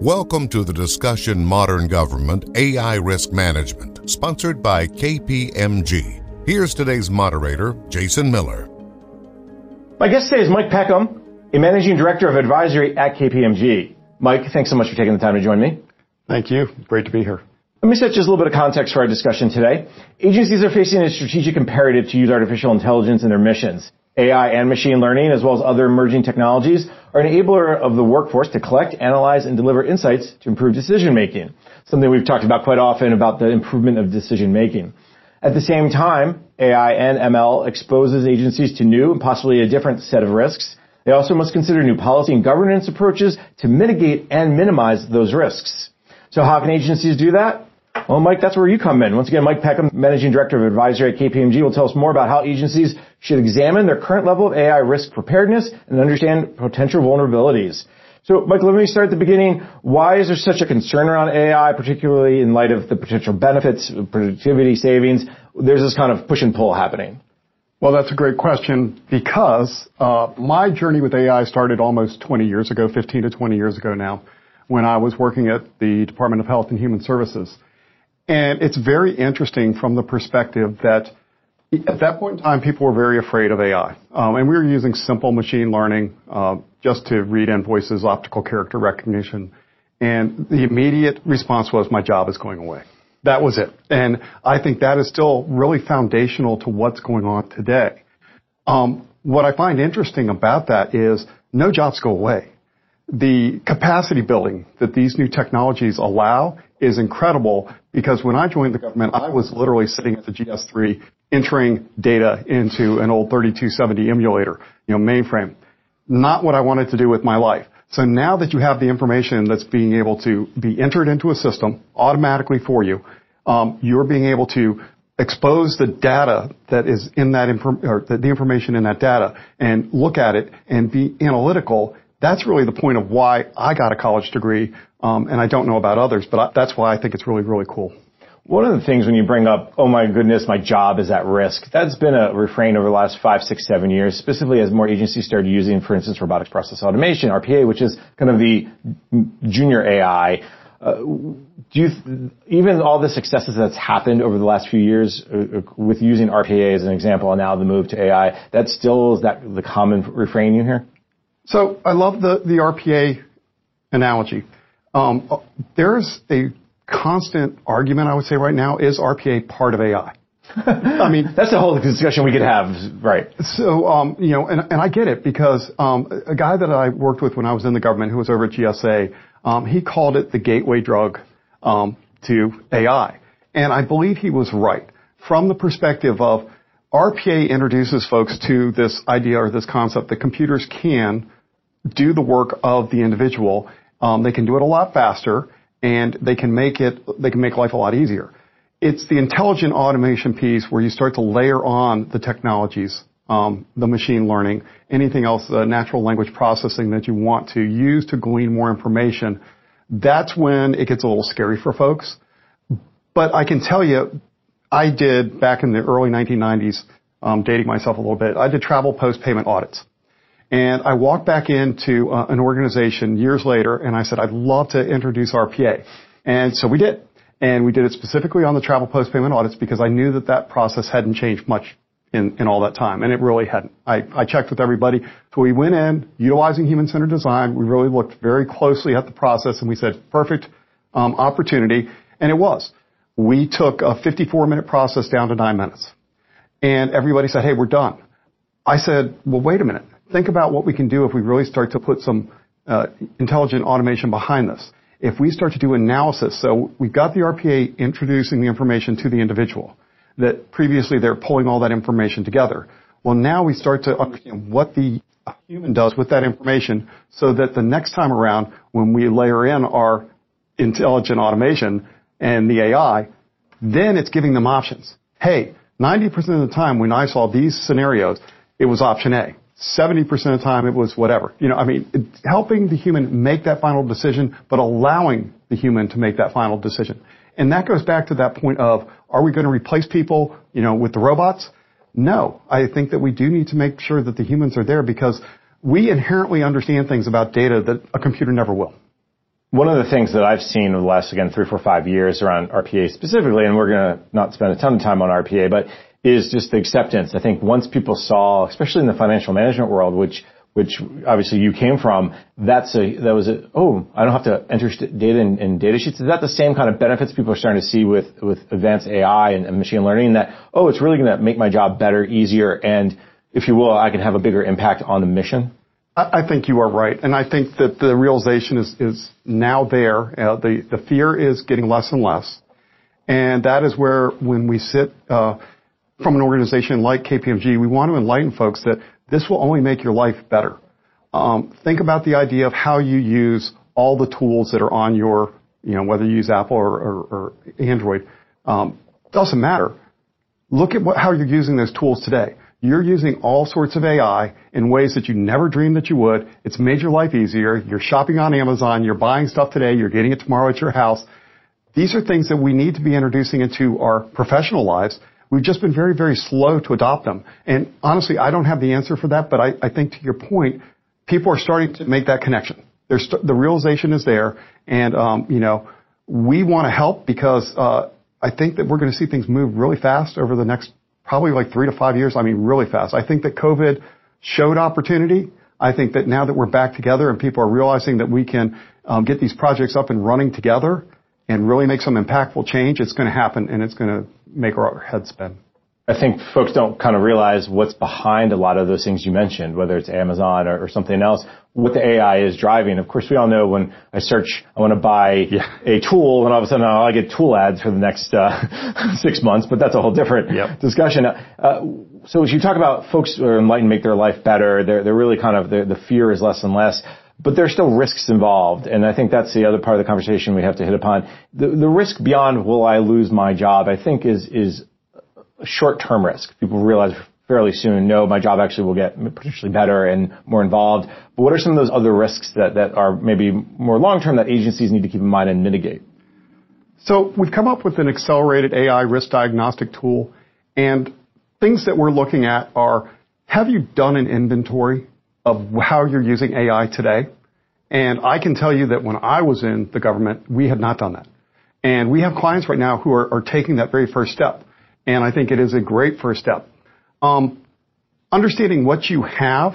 Welcome to the discussion Modern Government AI Risk Management, sponsored by KPMG. Here's today's moderator, Jason Miller. My guest today is Mike Peckham, a managing director of advisory at KPMG. Mike, thanks so much for taking the time to join me. Thank you. Great to be here. Let me set just a little bit of context for our discussion today. Agencies are facing a strategic imperative to use artificial intelligence in their missions. AI and machine learning, as well as other emerging technologies, are an enabler of the workforce to collect, analyze, and deliver insights to improve decision making. Something we've talked about quite often about the improvement of decision making. At the same time, AI and ML exposes agencies to new and possibly a different set of risks. They also must consider new policy and governance approaches to mitigate and minimize those risks. So how can agencies do that? Well, Mike, that's where you come in. Once again, Mike Peckham, Managing Director of Advisory at KPMG, will tell us more about how agencies should examine their current level of AI risk preparedness and understand potential vulnerabilities. So, Mike, let me start at the beginning. Why is there such a concern around AI, particularly in light of the potential benefits, productivity savings? There's this kind of push and pull happening. Well, that's a great question because uh, my journey with AI started almost 20 years ago, 15 to 20 years ago now, when I was working at the Department of Health and Human Services. And it's very interesting from the perspective that at that point in time, people were very afraid of AI. Um, and we were using simple machine learning uh, just to read invoices, optical character recognition. And the immediate response was, my job is going away. That was it. And I think that is still really foundational to what's going on today. Um, what I find interesting about that is no jobs go away. The capacity building that these new technologies allow is incredible because when I joined the government, I was literally sitting at the GS3 entering data into an old 3270 emulator, you know, mainframe. Not what I wanted to do with my life. So now that you have the information that's being able to be entered into a system automatically for you, um, you're being able to expose the data that is in that inform- or the information in that data and look at it and be analytical. That's really the point of why I got a college degree um, and I don't know about others, but I, that's why I think it's really, really cool. One of the things when you bring up, oh my goodness, my job is at risk, that's been a refrain over the last five, six, seven years, specifically as more agencies started using, for instance, robotics process automation, RPA, which is kind of the junior AI. Uh, do you, even all the successes that's happened over the last few years uh, with using RPA as an example and now the move to AI, that still is that the common refrain you hear? So I love the, the RPA analogy. Um, there's a constant argument, I would say right now, is RPA part of AI? I mean, that's a whole discussion we could have, right? So, um, you know, and, and I get it because um, a guy that I worked with when I was in the government, who was over at GSA, um, he called it the gateway drug um, to AI, and I believe he was right from the perspective of RPA introduces folks to this idea or this concept that computers can do the work of the individual um, they can do it a lot faster, and they can make it they can make life a lot easier. It's the intelligent automation piece where you start to layer on the technologies, um, the machine learning, anything else, the natural language processing that you want to use to glean more information. That's when it gets a little scary for folks. But I can tell you, I did back in the early 1990s, um, dating myself a little bit. I did travel post payment audits. And I walked back into uh, an organization years later and I said, I'd love to introduce RPA. And so we did. And we did it specifically on the travel post payment audits because I knew that that process hadn't changed much in, in all that time. And it really hadn't. I, I checked with everybody. So we went in utilizing human centered design. We really looked very closely at the process and we said, perfect um, opportunity. And it was. We took a 54 minute process down to nine minutes. And everybody said, hey, we're done. I said, well, wait a minute think about what we can do if we really start to put some uh, intelligent automation behind this. If we start to do analysis, so we've got the RPA introducing the information to the individual, that previously they're pulling all that information together. Well, now we start to understand what the human does with that information so that the next time around when we layer in our intelligent automation and the AI, then it's giving them options. Hey, 90% of the time when I saw these scenarios, it was option A. 70% of the time it was whatever. You know, I mean, helping the human make that final decision, but allowing the human to make that final decision. And that goes back to that point of, are we going to replace people, you know, with the robots? No. I think that we do need to make sure that the humans are there because we inherently understand things about data that a computer never will. One of the things that I've seen over the last, again, three, four, five years around RPA specifically, and we're going to not spend a ton of time on RPA, but is just the acceptance. I think once people saw, especially in the financial management world, which which obviously you came from, that's a, that was a, oh, I don't have to enter data in, in, data sheets. Is that the same kind of benefits people are starting to see with, with advanced AI and, and machine learning that, oh, it's really going to make my job better, easier, and if you will, I can have a bigger impact on the mission? I, think you are right. And I think that the realization is, is now there. Uh, the, the fear is getting less and less. And that is where when we sit, uh, from an organization like KPMG, we want to enlighten folks that this will only make your life better. Um, think about the idea of how you use all the tools that are on your, you know, whether you use Apple or, or, or Android. Um, doesn't matter. Look at what, how you're using those tools today. You're using all sorts of AI in ways that you never dreamed that you would. It's made your life easier. You're shopping on Amazon. You're buying stuff today. You're getting it tomorrow at your house. These are things that we need to be introducing into our professional lives We've just been very, very slow to adopt them. And honestly, I don't have the answer for that, but I, I think to your point, people are starting to make that connection. There's, the realization is there, and um, you know, we want to help because uh, I think that we're going to see things move really fast over the next probably like three to five years. I mean, really fast. I think that COVID showed opportunity. I think that now that we're back together and people are realizing that we can um, get these projects up and running together and really make some impactful change, it's going to happen and it's going to make our heads spin. I think folks don't kind of realize what's behind a lot of those things you mentioned, whether it's Amazon or, or, something else, what the AI is driving. Of course, we all know when I search, I want to buy yeah. a tool, and all of a sudden I get tool ads for the next uh, six months, but that's a whole different yep. discussion. Uh, so as you talk about folks who are enlightened, make their life better, they're, they're really kind of, the fear is less and less but there's still risks involved. And I think that's the other part of the conversation we have to hit upon. The, the risk beyond will I lose my job, I think is, is a short-term risk. People realize fairly soon, no, my job actually will get potentially better and more involved. But what are some of those other risks that, that are maybe more long-term that agencies need to keep in mind and mitigate? So we've come up with an accelerated AI risk diagnostic tool and things that we're looking at are, have you done an inventory of how you're using AI today. And I can tell you that when I was in the government, we had not done that. And we have clients right now who are, are taking that very first step. And I think it is a great first step. Um, understanding what you have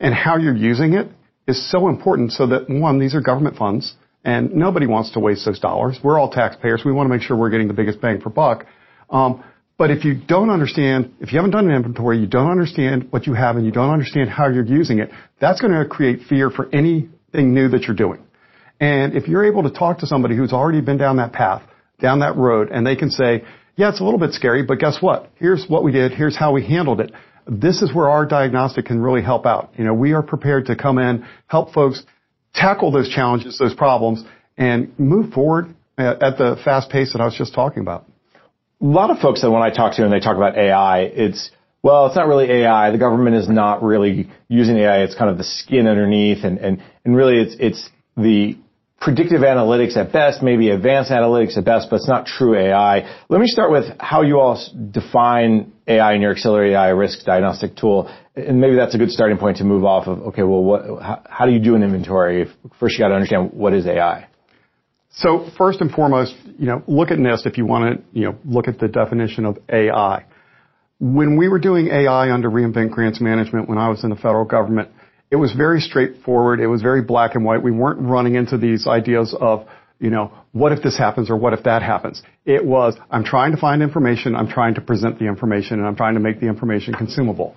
and how you're using it is so important so that one, these are government funds and nobody wants to waste those dollars. We're all taxpayers. We want to make sure we're getting the biggest bang for buck. Um, but if you don't understand, if you haven't done an inventory, you don't understand what you have and you don't understand how you're using it, that's going to create fear for anything new that you're doing. And if you're able to talk to somebody who's already been down that path, down that road, and they can say, yeah, it's a little bit scary, but guess what? Here's what we did. Here's how we handled it. This is where our diagnostic can really help out. You know, we are prepared to come in, help folks tackle those challenges, those problems, and move forward at the fast pace that I was just talking about a lot of folks that when I talk to and they talk about AI, it's well, it's not really AI. The government is not really using AI. It's kind of the skin underneath, and and and really, it's it's the predictive analytics at best, maybe advanced analytics at best, but it's not true AI. Let me start with how you all define AI in your accelerated AI risk diagnostic tool, and maybe that's a good starting point to move off of. Okay, well, what, how, how do you do an inventory? First, you got to understand what is AI. So first and foremost, you know, look at NIST if you want to, you know, look at the definition of AI. When we were doing AI under reinvent grants management when I was in the federal government, it was very straightforward. It was very black and white. We weren't running into these ideas of, you know, what if this happens or what if that happens? It was, I'm trying to find information, I'm trying to present the information, and I'm trying to make the information consumable.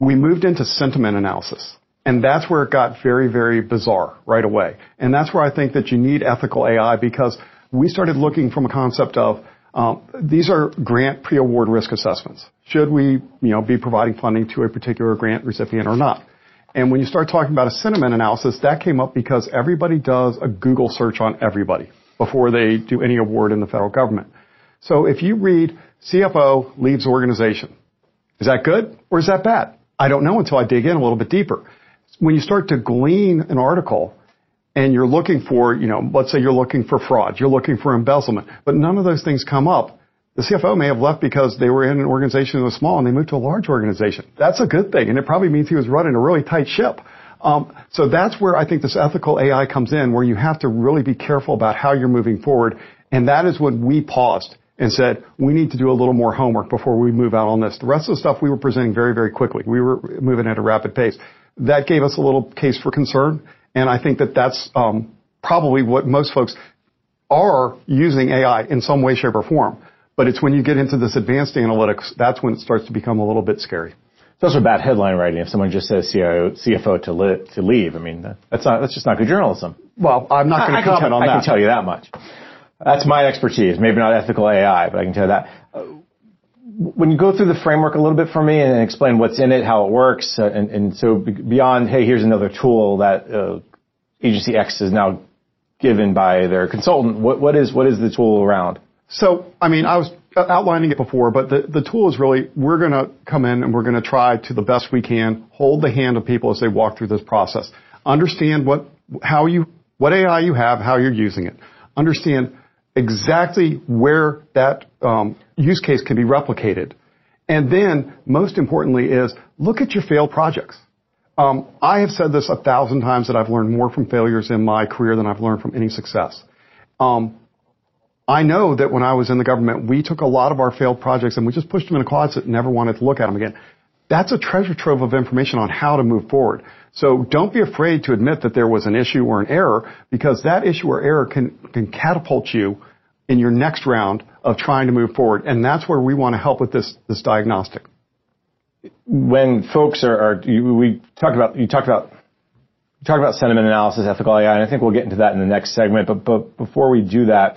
We moved into sentiment analysis. And that's where it got very, very bizarre right away. And that's where I think that you need ethical AI because we started looking from a concept of um, these are grant pre-award risk assessments. Should we, you know, be providing funding to a particular grant recipient or not? And when you start talking about a sentiment analysis, that came up because everybody does a Google search on everybody before they do any award in the federal government. So if you read CFO leaves organization, is that good or is that bad? I don't know until I dig in a little bit deeper when you start to glean an article and you're looking for, you know, let's say you're looking for fraud, you're looking for embezzlement, but none of those things come up. The CFO may have left because they were in an organization that was small and they moved to a large organization. That's a good thing, and it probably means he was running a really tight ship. Um, so that's where I think this ethical AI comes in, where you have to really be careful about how you're moving forward. And that is when we paused and said, we need to do a little more homework before we move out on this. The rest of the stuff we were presenting very, very quickly. We were moving at a rapid pace. That gave us a little case for concern. And I think that that's um, probably what most folks are using AI in some way, shape, or form. But it's when you get into this advanced analytics, that's when it starts to become a little bit scary. It's also bad headline writing if someone just says CIO, CFO to, li- to leave. I mean, that's not, that's just not good journalism. Well, I'm not going to comment on I that. I can tell you that much. That's my expertise. Maybe not ethical AI, but I can tell you that. Uh, when you go through the framework a little bit for me and explain what's in it, how it works, uh, and, and, so beyond, hey, here's another tool that uh, agency X is now given by their consultant, what, what is what is the tool around? So, I mean, I was outlining it before, but the, the tool is really, we're going to come in and we're going to try to the best we can hold the hand of people as they walk through this process. Understand what, how you, what AI you have, how you're using it. Understand exactly where that um, use case can be replicated. And then, most importantly, is look at your failed projects. Um, I have said this a thousand times that I've learned more from failures in my career than I've learned from any success. Um, I know that when I was in the government, we took a lot of our failed projects and we just pushed them in a closet and never wanted to look at them again. That's a treasure trove of information on how to move forward. So don't be afraid to admit that there was an issue or an error because that issue or error can, can catapult you in your next round of trying to move forward. And that's where we want to help with this, this diagnostic. When folks are, are you, we talked about, you talked about, talked about sentiment analysis, ethical AI, and I think we'll get into that in the next segment. But, but before we do that,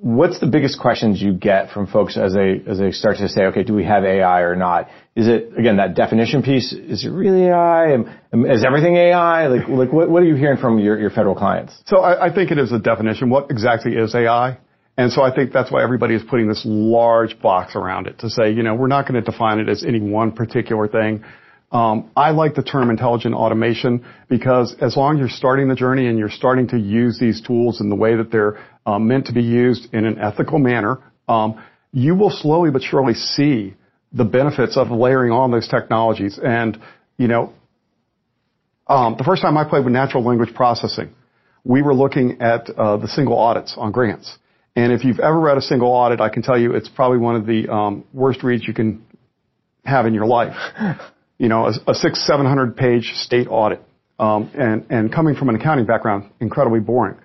what's the biggest questions you get from folks as they as they start to say, okay, do we have AI or not? Is it again that definition piece? Is it really AI? Is everything AI? Like like what what are you hearing from your your federal clients? So I, I think it is a definition. What exactly is AI? And so I think that's why everybody is putting this large box around it to say, you know, we're not going to define it as any one particular thing. Um, I like the term intelligent automation because as long as you're starting the journey and you're starting to use these tools in the way that they're um, meant to be used in an ethical manner, um, you will slowly but surely see the benefits of layering on those technologies. And you know, um, the first time I played with natural language processing, we were looking at uh, the single audits on grants. And if you've ever read a single audit, I can tell you it's probably one of the um, worst reads you can have in your life. You know, a, a six, seven hundred page state audit, um, and and coming from an accounting background, incredibly boring.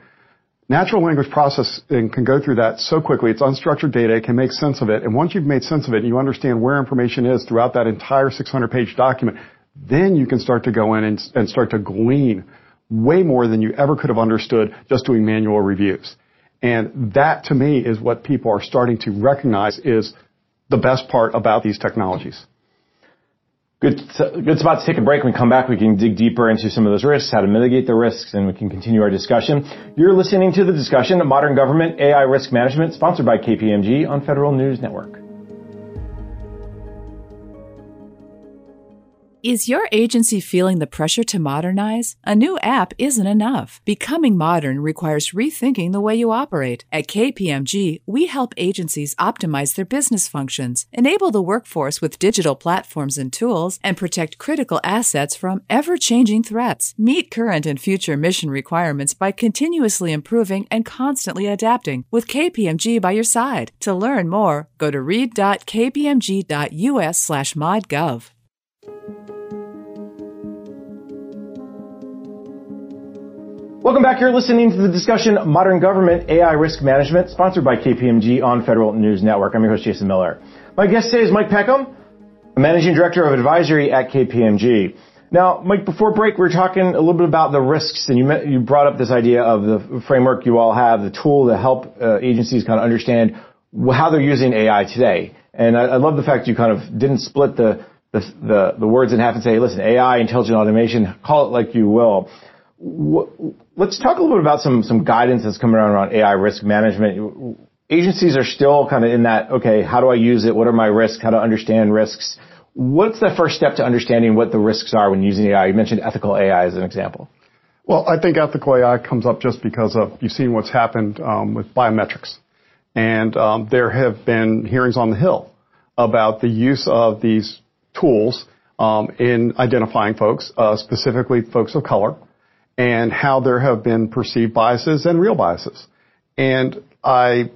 Natural language processing can go through that so quickly. It's unstructured data. It can make sense of it. And once you've made sense of it and you understand where information is throughout that entire 600 page document, then you can start to go in and, and start to glean way more than you ever could have understood just doing manual reviews. And that to me is what people are starting to recognize is the best part about these technologies. Good, good spot to take a break. When we come back, we can dig deeper into some of those risks, how to mitigate the risks, and we can continue our discussion. You're listening to the discussion, of Modern Government AI Risk Management, sponsored by KPMG on Federal News Network. Is your agency feeling the pressure to modernize? A new app isn't enough. Becoming modern requires rethinking the way you operate. At KPMG, we help agencies optimize their business functions, enable the workforce with digital platforms and tools, and protect critical assets from ever changing threats. Meet current and future mission requirements by continuously improving and constantly adapting with KPMG by your side. To learn more, go to read.kpmg.us slash modgov. Welcome back. You're listening to the discussion Modern Government AI Risk Management, sponsored by KPMG on Federal News Network. I'm your host, Jason Miller. My guest today is Mike Peckham, Managing Director of Advisory at KPMG. Now, Mike, before break, we were talking a little bit about the risks, and you, met, you brought up this idea of the framework you all have, the tool to help uh, agencies kind of understand how they're using AI today. And I, I love the fact you kind of didn't split the, the, the, the words in half and say, listen, AI, intelligent automation, call it like you will let's talk a little bit about some some guidance that's coming around around AI risk management. Agencies are still kind of in that, okay, how do I use it? What are my risks? How to understand risks? What's the first step to understanding what the risks are when using AI? You mentioned ethical AI as an example. Well, I think ethical AI comes up just because of you've seen what's happened um, with biometrics, and um, there have been hearings on the Hill about the use of these tools um, in identifying folks, uh, specifically folks of color, and how there have been perceived biases and real biases. And I,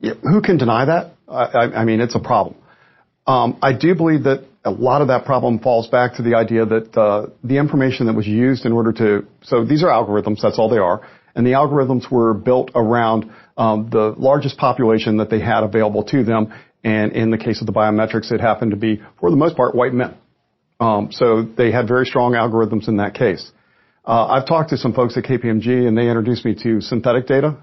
who can deny that? I, I mean, it's a problem. Um, I do believe that a lot of that problem falls back to the idea that uh, the information that was used in order to. So these are algorithms. That's all they are. And the algorithms were built around um, the largest population that they had available to them. And in the case of the biometrics, it happened to be, for the most part, white men. Um, so they had very strong algorithms in that case. Uh, I've talked to some folks at KPMG, and they introduced me to synthetic data,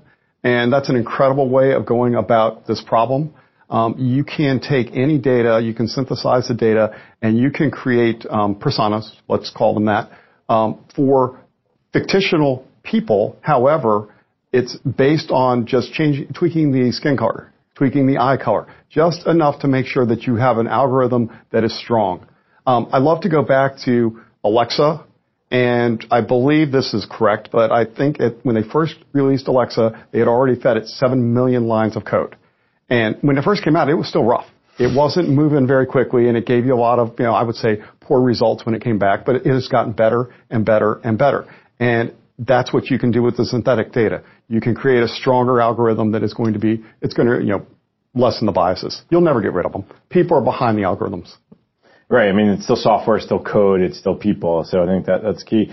and that's an incredible way of going about this problem. Um, you can take any data, you can synthesize the data, and you can create um, personas, let's call them that, um, for fictional people. However, it's based on just changing, tweaking the skin color, tweaking the eye color, just enough to make sure that you have an algorithm that is strong. Um, I love to go back to Alexa, and I believe this is correct, but I think it, when they first released Alexa, they had already fed it 7 million lines of code. And when it first came out, it was still rough. It wasn't moving very quickly and it gave you a lot of, you know, I would say poor results when it came back, but it has gotten better and better and better. And that's what you can do with the synthetic data. You can create a stronger algorithm that is going to be, it's going to, you know, lessen the biases. You'll never get rid of them. People are behind the algorithms. Right. I mean, it's still software, it's still code, it's still people. So I think that that's key.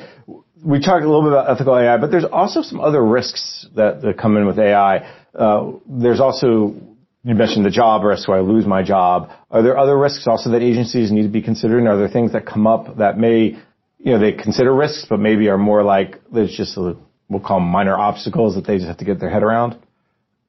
We talked a little bit about ethical AI, but there's also some other risks that, that come in with AI. Uh, there's also you mentioned the job risk, so I lose my job. Are there other risks also that agencies need to be considering? Are there things that come up that may, you know, they consider risks, but maybe are more like there's just a, we'll call them minor obstacles that they just have to get their head around?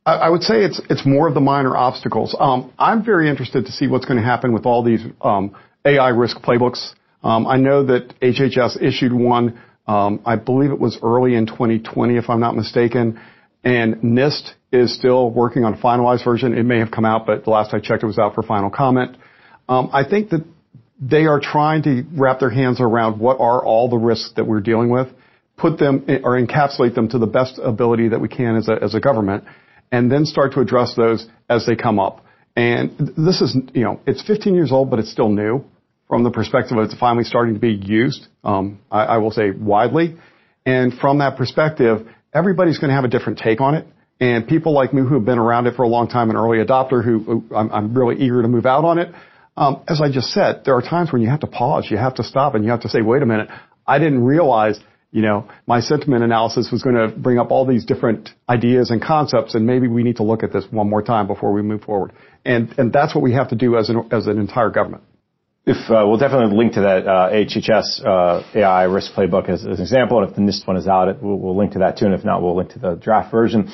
I, would say it's it's more of the minor obstacles. Um, I'm very interested to see what's going to happen with all these um, AI risk playbooks. Um, I know that HHS issued one. Um, I believe it was early in 2020, if I'm not mistaken, and NIST is still working on a finalized version. It may have come out, but the last I checked, it was out for final comment. Um, I think that they are trying to wrap their hands around what are all the risks that we're dealing with, put them or encapsulate them to the best ability that we can as a, as a government, and then start to address those as they come up. And this is, you know, it's 15 years old, but it's still new from the perspective of it's finally starting to be used. Um, I, I will say widely. And from that perspective, everybody's going to have a different take on it. And people like me who have been around it for a long time, an early adopter who, who I'm, I'm, really eager to move out on it. Um, as I just said, there are times when you have to pause, you have to stop, and you have to say, wait a minute, I didn't realize, you know, my sentiment analysis was going to bring up all these different ideas and concepts, and maybe we need to look at this one more time before we move forward. And and that's what we have to do as an as an entire government. If uh, we'll definitely link to that uh, HHS uh, AI risk playbook as, as, an example, and if the NIST one is out, we'll, we'll, link to that too. And if not, we'll link to the draft version.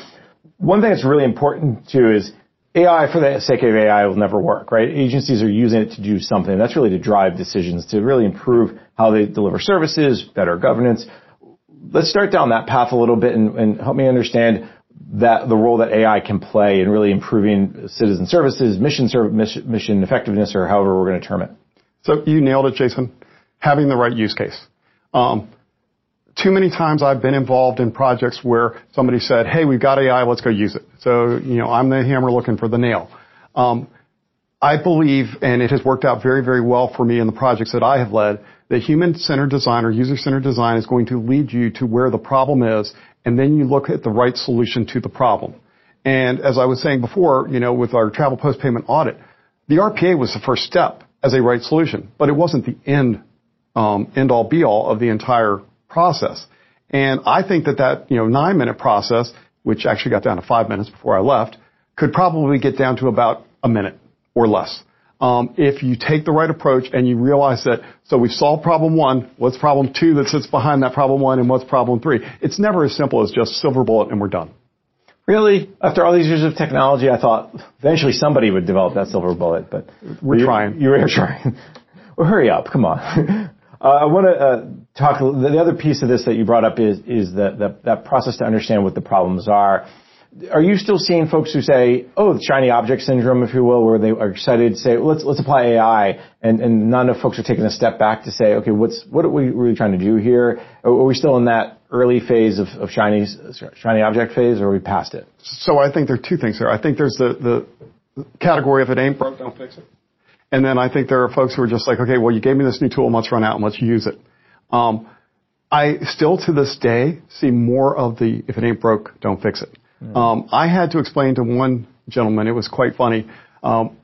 One thing that's really important too is AI for the sake of AI will never work, right? Agencies are using it to do something. That's really to drive decisions, to really improve how they deliver services, better governance. Let's start down that path a little bit and, and help me understand that the role that AI can play in really improving citizen services, mission, mission effectiveness, or however we're going to term it. So you nailed it, Jason. Having the right use case. Um, too many times I've been involved in projects where somebody said, "Hey, we've got AI, let's go use it." So you know, I'm the hammer looking for the nail. Um, I believe, and it has worked out very, very well for me in the projects that I have led, that human-centered design or user-centered design is going to lead you to where the problem is, and then you look at the right solution to the problem. And as I was saying before, you know, with our travel post-payment audit, the RPA was the first step as a right solution, but it wasn't the end, um, end all be all of the entire process. And I think that that, you know, nine minute process, which actually got down to five minutes before I left, could probably get down to about a minute or less. Um, if you take the right approach and you realize that, so we've solved problem one, what's problem two that sits behind that problem one, and what's problem three? It's never as simple as just silver bullet and we're done. Really? After all these years of technology, I thought eventually somebody would develop that silver bullet, but we're trying. You were trying. well, hurry up. Come on. Uh, I want to uh, talk. The other piece of this that you brought up is is that that, that process to understand what the problems are. Are you still seeing folks who say, "Oh, the shiny object syndrome," if you will, where they are excited to say, well, "Let's let's apply AI," and and none of folks are taking a step back to say, "Okay, what's what are we really trying to do here?" Are we still in that early phase of, of shiny shiny object phase, or are we past it? So I think there are two things there. I think there's the the category if it ain't broke, don't fix it. And then I think there are folks who are just like, okay, well, you gave me this new tool, let's run out and let's use it. Um, I still to this day see more of the if it ain't broke, don't fix it. Mm. Um, I had to explain to one gentleman, it was quite funny. Um,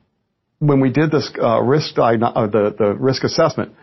when we did this uh, risk uh, the, the risk assessment,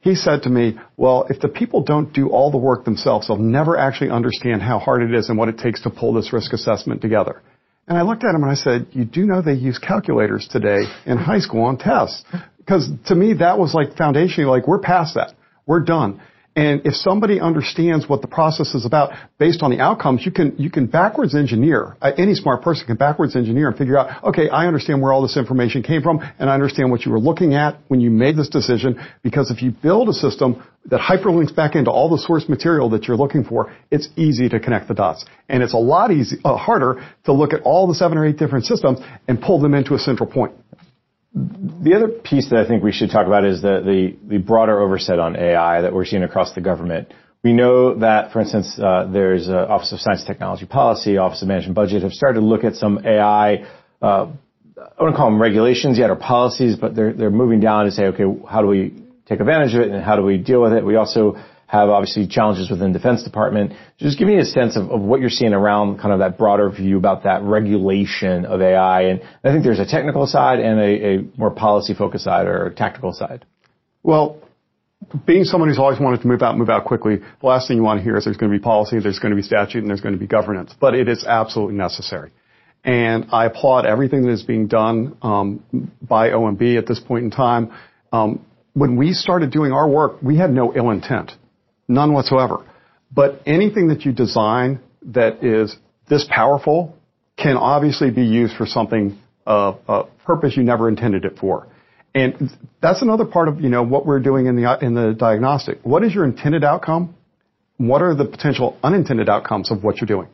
he said to me, well, if the people don't do all the work themselves, they'll never actually understand how hard it is and what it takes to pull this risk assessment together. And I looked at him and I said, you do know they use calculators today in high school on tests. Because to me, that was like foundational, like we're past that. We're done. And if somebody understands what the process is about based on the outcomes, you can, you can backwards engineer. Uh, any smart person can backwards engineer and figure out, okay, I understand where all this information came from and I understand what you were looking at when you made this decision. Because if you build a system that hyperlinks back into all the source material that you're looking for, it's easy to connect the dots. And it's a lot easy, uh, harder to look at all the seven or eight different systems and pull them into a central point. The other piece that I think we should talk about is the, the, the broader oversight on AI that we're seeing across the government. We know that, for instance, uh, there's uh, Office of Science and Technology Policy, Office of Management Budget have started to look at some AI. Uh, I wouldn't call them regulations yet or policies, but they're they're moving down to say, okay, how do we take advantage of it and how do we deal with it? We also have obviously challenges within Defense Department. Just give me a sense of, of what you're seeing around kind of that broader view about that regulation of AI. And I think there's a technical side and a, a more policy focused side or tactical side. Well, being someone who's always wanted to move out, move out quickly, the last thing you want to hear is there's going to be policy, there's going to be statute, and there's going to be governance. But it is absolutely necessary. And I applaud everything that is being done um, by OMB at this point in time. Um, when we started doing our work, we had no ill intent. None whatsoever. But anything that you design that is this powerful can obviously be used for something of a purpose you never intended it for. And that's another part of, you know, what we're doing in the, in the diagnostic. What is your intended outcome? What are the potential unintended outcomes of what you're doing?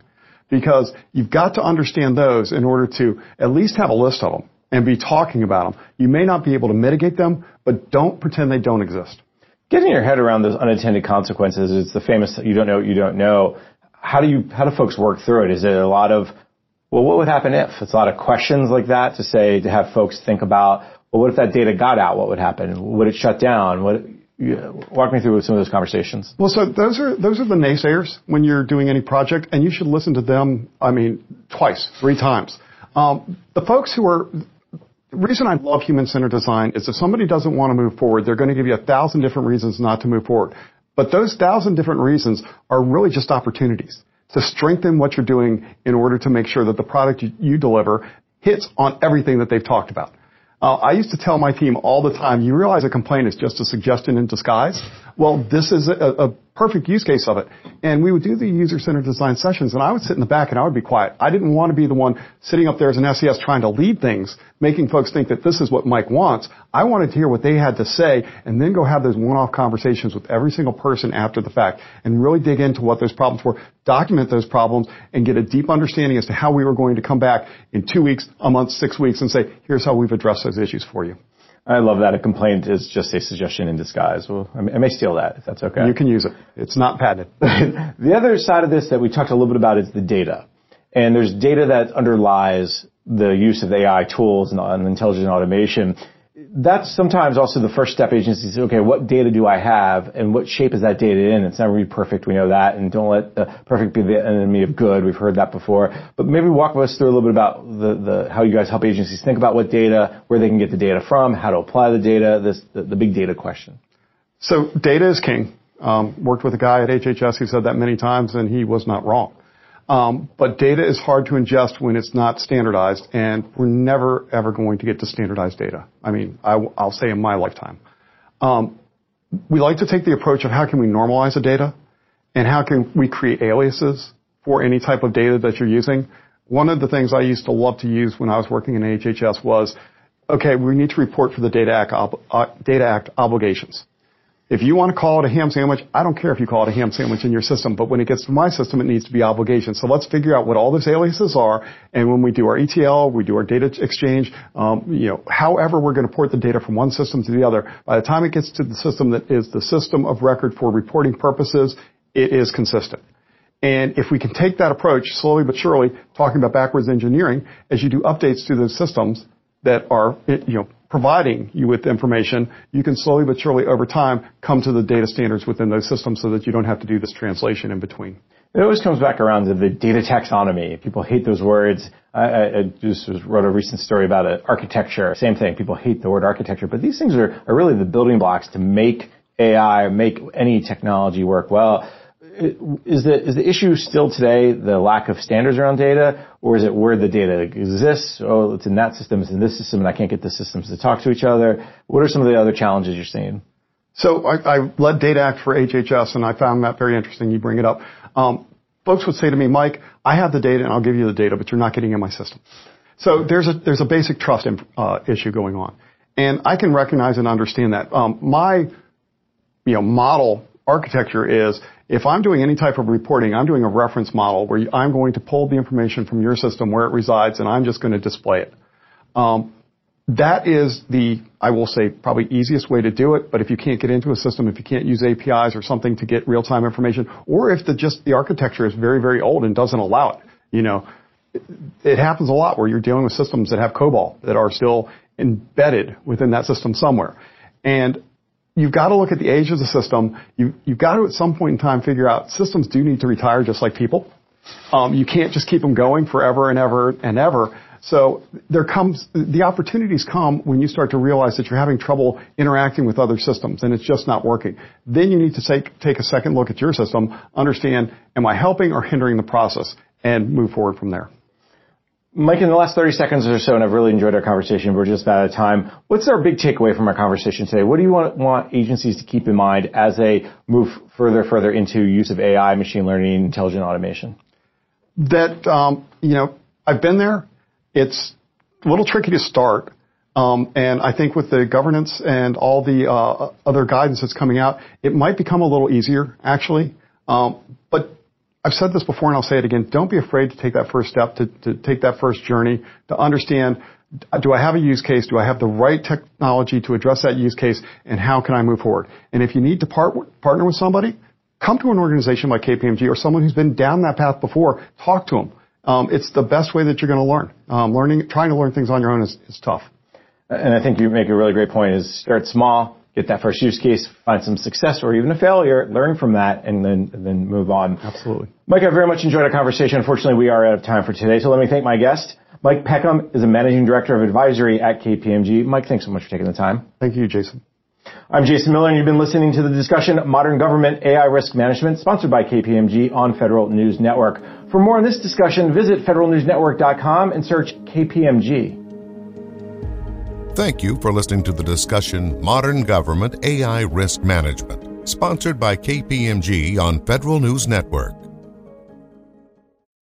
Because you've got to understand those in order to at least have a list of them and be talking about them. You may not be able to mitigate them, but don't pretend they don't exist getting your head around those unintended consequences is the famous you don't know what you don't know. How do you how do folks work through it? Is it a lot of well, what would happen if? It's a lot of questions like that to say to have folks think about well, what if that data got out? What would happen? Would it shut down? What walk me through some of those conversations. Well, so those are those are the naysayers when you're doing any project, and you should listen to them. I mean, twice, three times. Um, the folks who are the reason I love human-centered design is if somebody doesn't want to move forward, they're going to give you a thousand different reasons not to move forward. But those thousand different reasons are really just opportunities to strengthen what you're doing in order to make sure that the product you, deliver hits on everything that they've talked about. Uh, I used to tell my team all the time, you realize a complaint is just a suggestion in disguise? Well, this is a, a perfect use case of it. And we would do the user-centered design sessions, and I would sit in the back and I would be quiet. I didn't want to be the one sitting up there as an SES trying to lead things, making folks think that this is what Mike wants. I wanted to hear what they had to say, and then go have those one-off conversations with every single person after the fact, and really dig into what those problems were, document those problems, and get a deep understanding as to how we were going to come back in two weeks, a month, six weeks, and say, here's how we've addressed those issues for you. I love that. A complaint is just a suggestion in disguise. Well, I may steal that if that's okay. You can use it. It's not patented. the other side of this that we talked a little bit about is the data. And there's data that underlies the use of AI tools and intelligent automation that's sometimes also the first step agencies say, okay, what data do I have and what shape is that data in? It's never really perfect. We know that. And don't let the perfect be the enemy of good. We've heard that before. But maybe walk us through a little bit about the, the, how you guys help agencies think about what data, where they can get the data from, how to apply the data, this, the, the big data question. So data is king. Um, worked with a guy at HHS who said that many times and he was not wrong. Um, but data is hard to ingest when it's not standardized, and we're never ever going to get to standardized data. I mean, I, will say in my lifetime. Um, we like to take the approach of how can we normalize the data, and how can we create aliases for any type of data that you're using. One of the things I used to love to use when I was working in HHS was, okay, we need to report for the Data Act, uh, Data Act obligations. If you want to call it a ham sandwich, I don't care if you call it a ham sandwich in your system, but when it gets to my system, it needs to be obligation. So let's figure out what all those aliases are, and when we do our ETL, we do our data exchange, um, you know, however we're going to port the data from one system to the other, by the time it gets to the system that is the system of record for reporting purposes, it is consistent. And if we can take that approach slowly but surely, talking about backwards engineering, as you do updates to those systems that are, you know, providing you with information, you can slowly but surely over time come to the data standards within those systems so that you don't have to do this translation in between. It always comes back around to the data taxonomy. People hate those words. I, I just wrote a recent story about it, architecture. Same thing. People hate the word architecture, but these things are, are really the building blocks to make AI, make any technology work well. Is the, is the issue still today the lack of standards around data, or is it where the data exists? Oh, it's in that system, it's in this system, and I can't get the systems to talk to each other. What are some of the other challenges you're seeing? So I, I led Data Act for HHS, and I found that very interesting. You bring it up. Um, folks would say to me, Mike, I have the data, and I'll give you the data, but you're not getting in my system. So there's a there's a basic trust uh, issue going on, and I can recognize and understand that. Um, my you know model architecture is if I'm doing any type of reporting, I'm doing a reference model where I'm going to pull the information from your system where it resides and I'm just going to display it. Um, that is the, I will say, probably easiest way to do it. But if you can't get into a system, if you can't use APIs or something to get real-time information, or if the just the architecture is very, very old and doesn't allow it, you know, it, it happens a lot where you're dealing with systems that have COBOL that are still embedded within that system somewhere. And you've got to look at the age of the system. You, you've got to at some point in time figure out systems do need to retire just like people. Um, you can't just keep them going forever and ever and ever. So there comes, the opportunities come when you start to realize that you're having trouble interacting with other systems and it's just not working. Then you need to take, take a second look at your system, understand, am I helping or hindering the process and move forward from there. Mike, in the last 30 seconds or so, and I've really enjoyed our conversation, we're just out of time. What's our big takeaway from our conversation today? What do you want, want agencies to keep in mind as they move further, further into use of AI, machine learning, intelligent automation? That, um, you know, I've been there. It's a little tricky to start. Um, and I think with the governance and all the uh, other guidance that's coming out, it might become a little easier, actually. Um, I've said this before and I'll say it again. Don't be afraid to take that first step, to, to take that first journey, to understand, do I have a use case? Do I have the right technology to address that use case? And how can I move forward? And if you need to part, partner with somebody, come to an organization like KPMG or someone who's been down that path before. Talk to them. Um, it's the best way that you're going to learn. Um, learning, trying to learn things on your own is, is tough. And I think you make a really great point is start small, get that first use case, find some success or even a failure, learn from that, and then and then move on. Absolutely. Mike, I very much enjoyed our conversation. Unfortunately, we are out of time for today, so let me thank my guest. Mike Peckham is a managing director of advisory at KPMG. Mike, thanks so much for taking the time. Thank you, Jason. I'm Jason Miller, and you've been listening to the discussion Modern Government AI Risk Management, sponsored by KPMG on Federal News Network. For more on this discussion, visit federalnewsnetwork.com and search KPMG. Thank you for listening to the discussion Modern Government AI Risk Management, sponsored by KPMG on Federal News Network.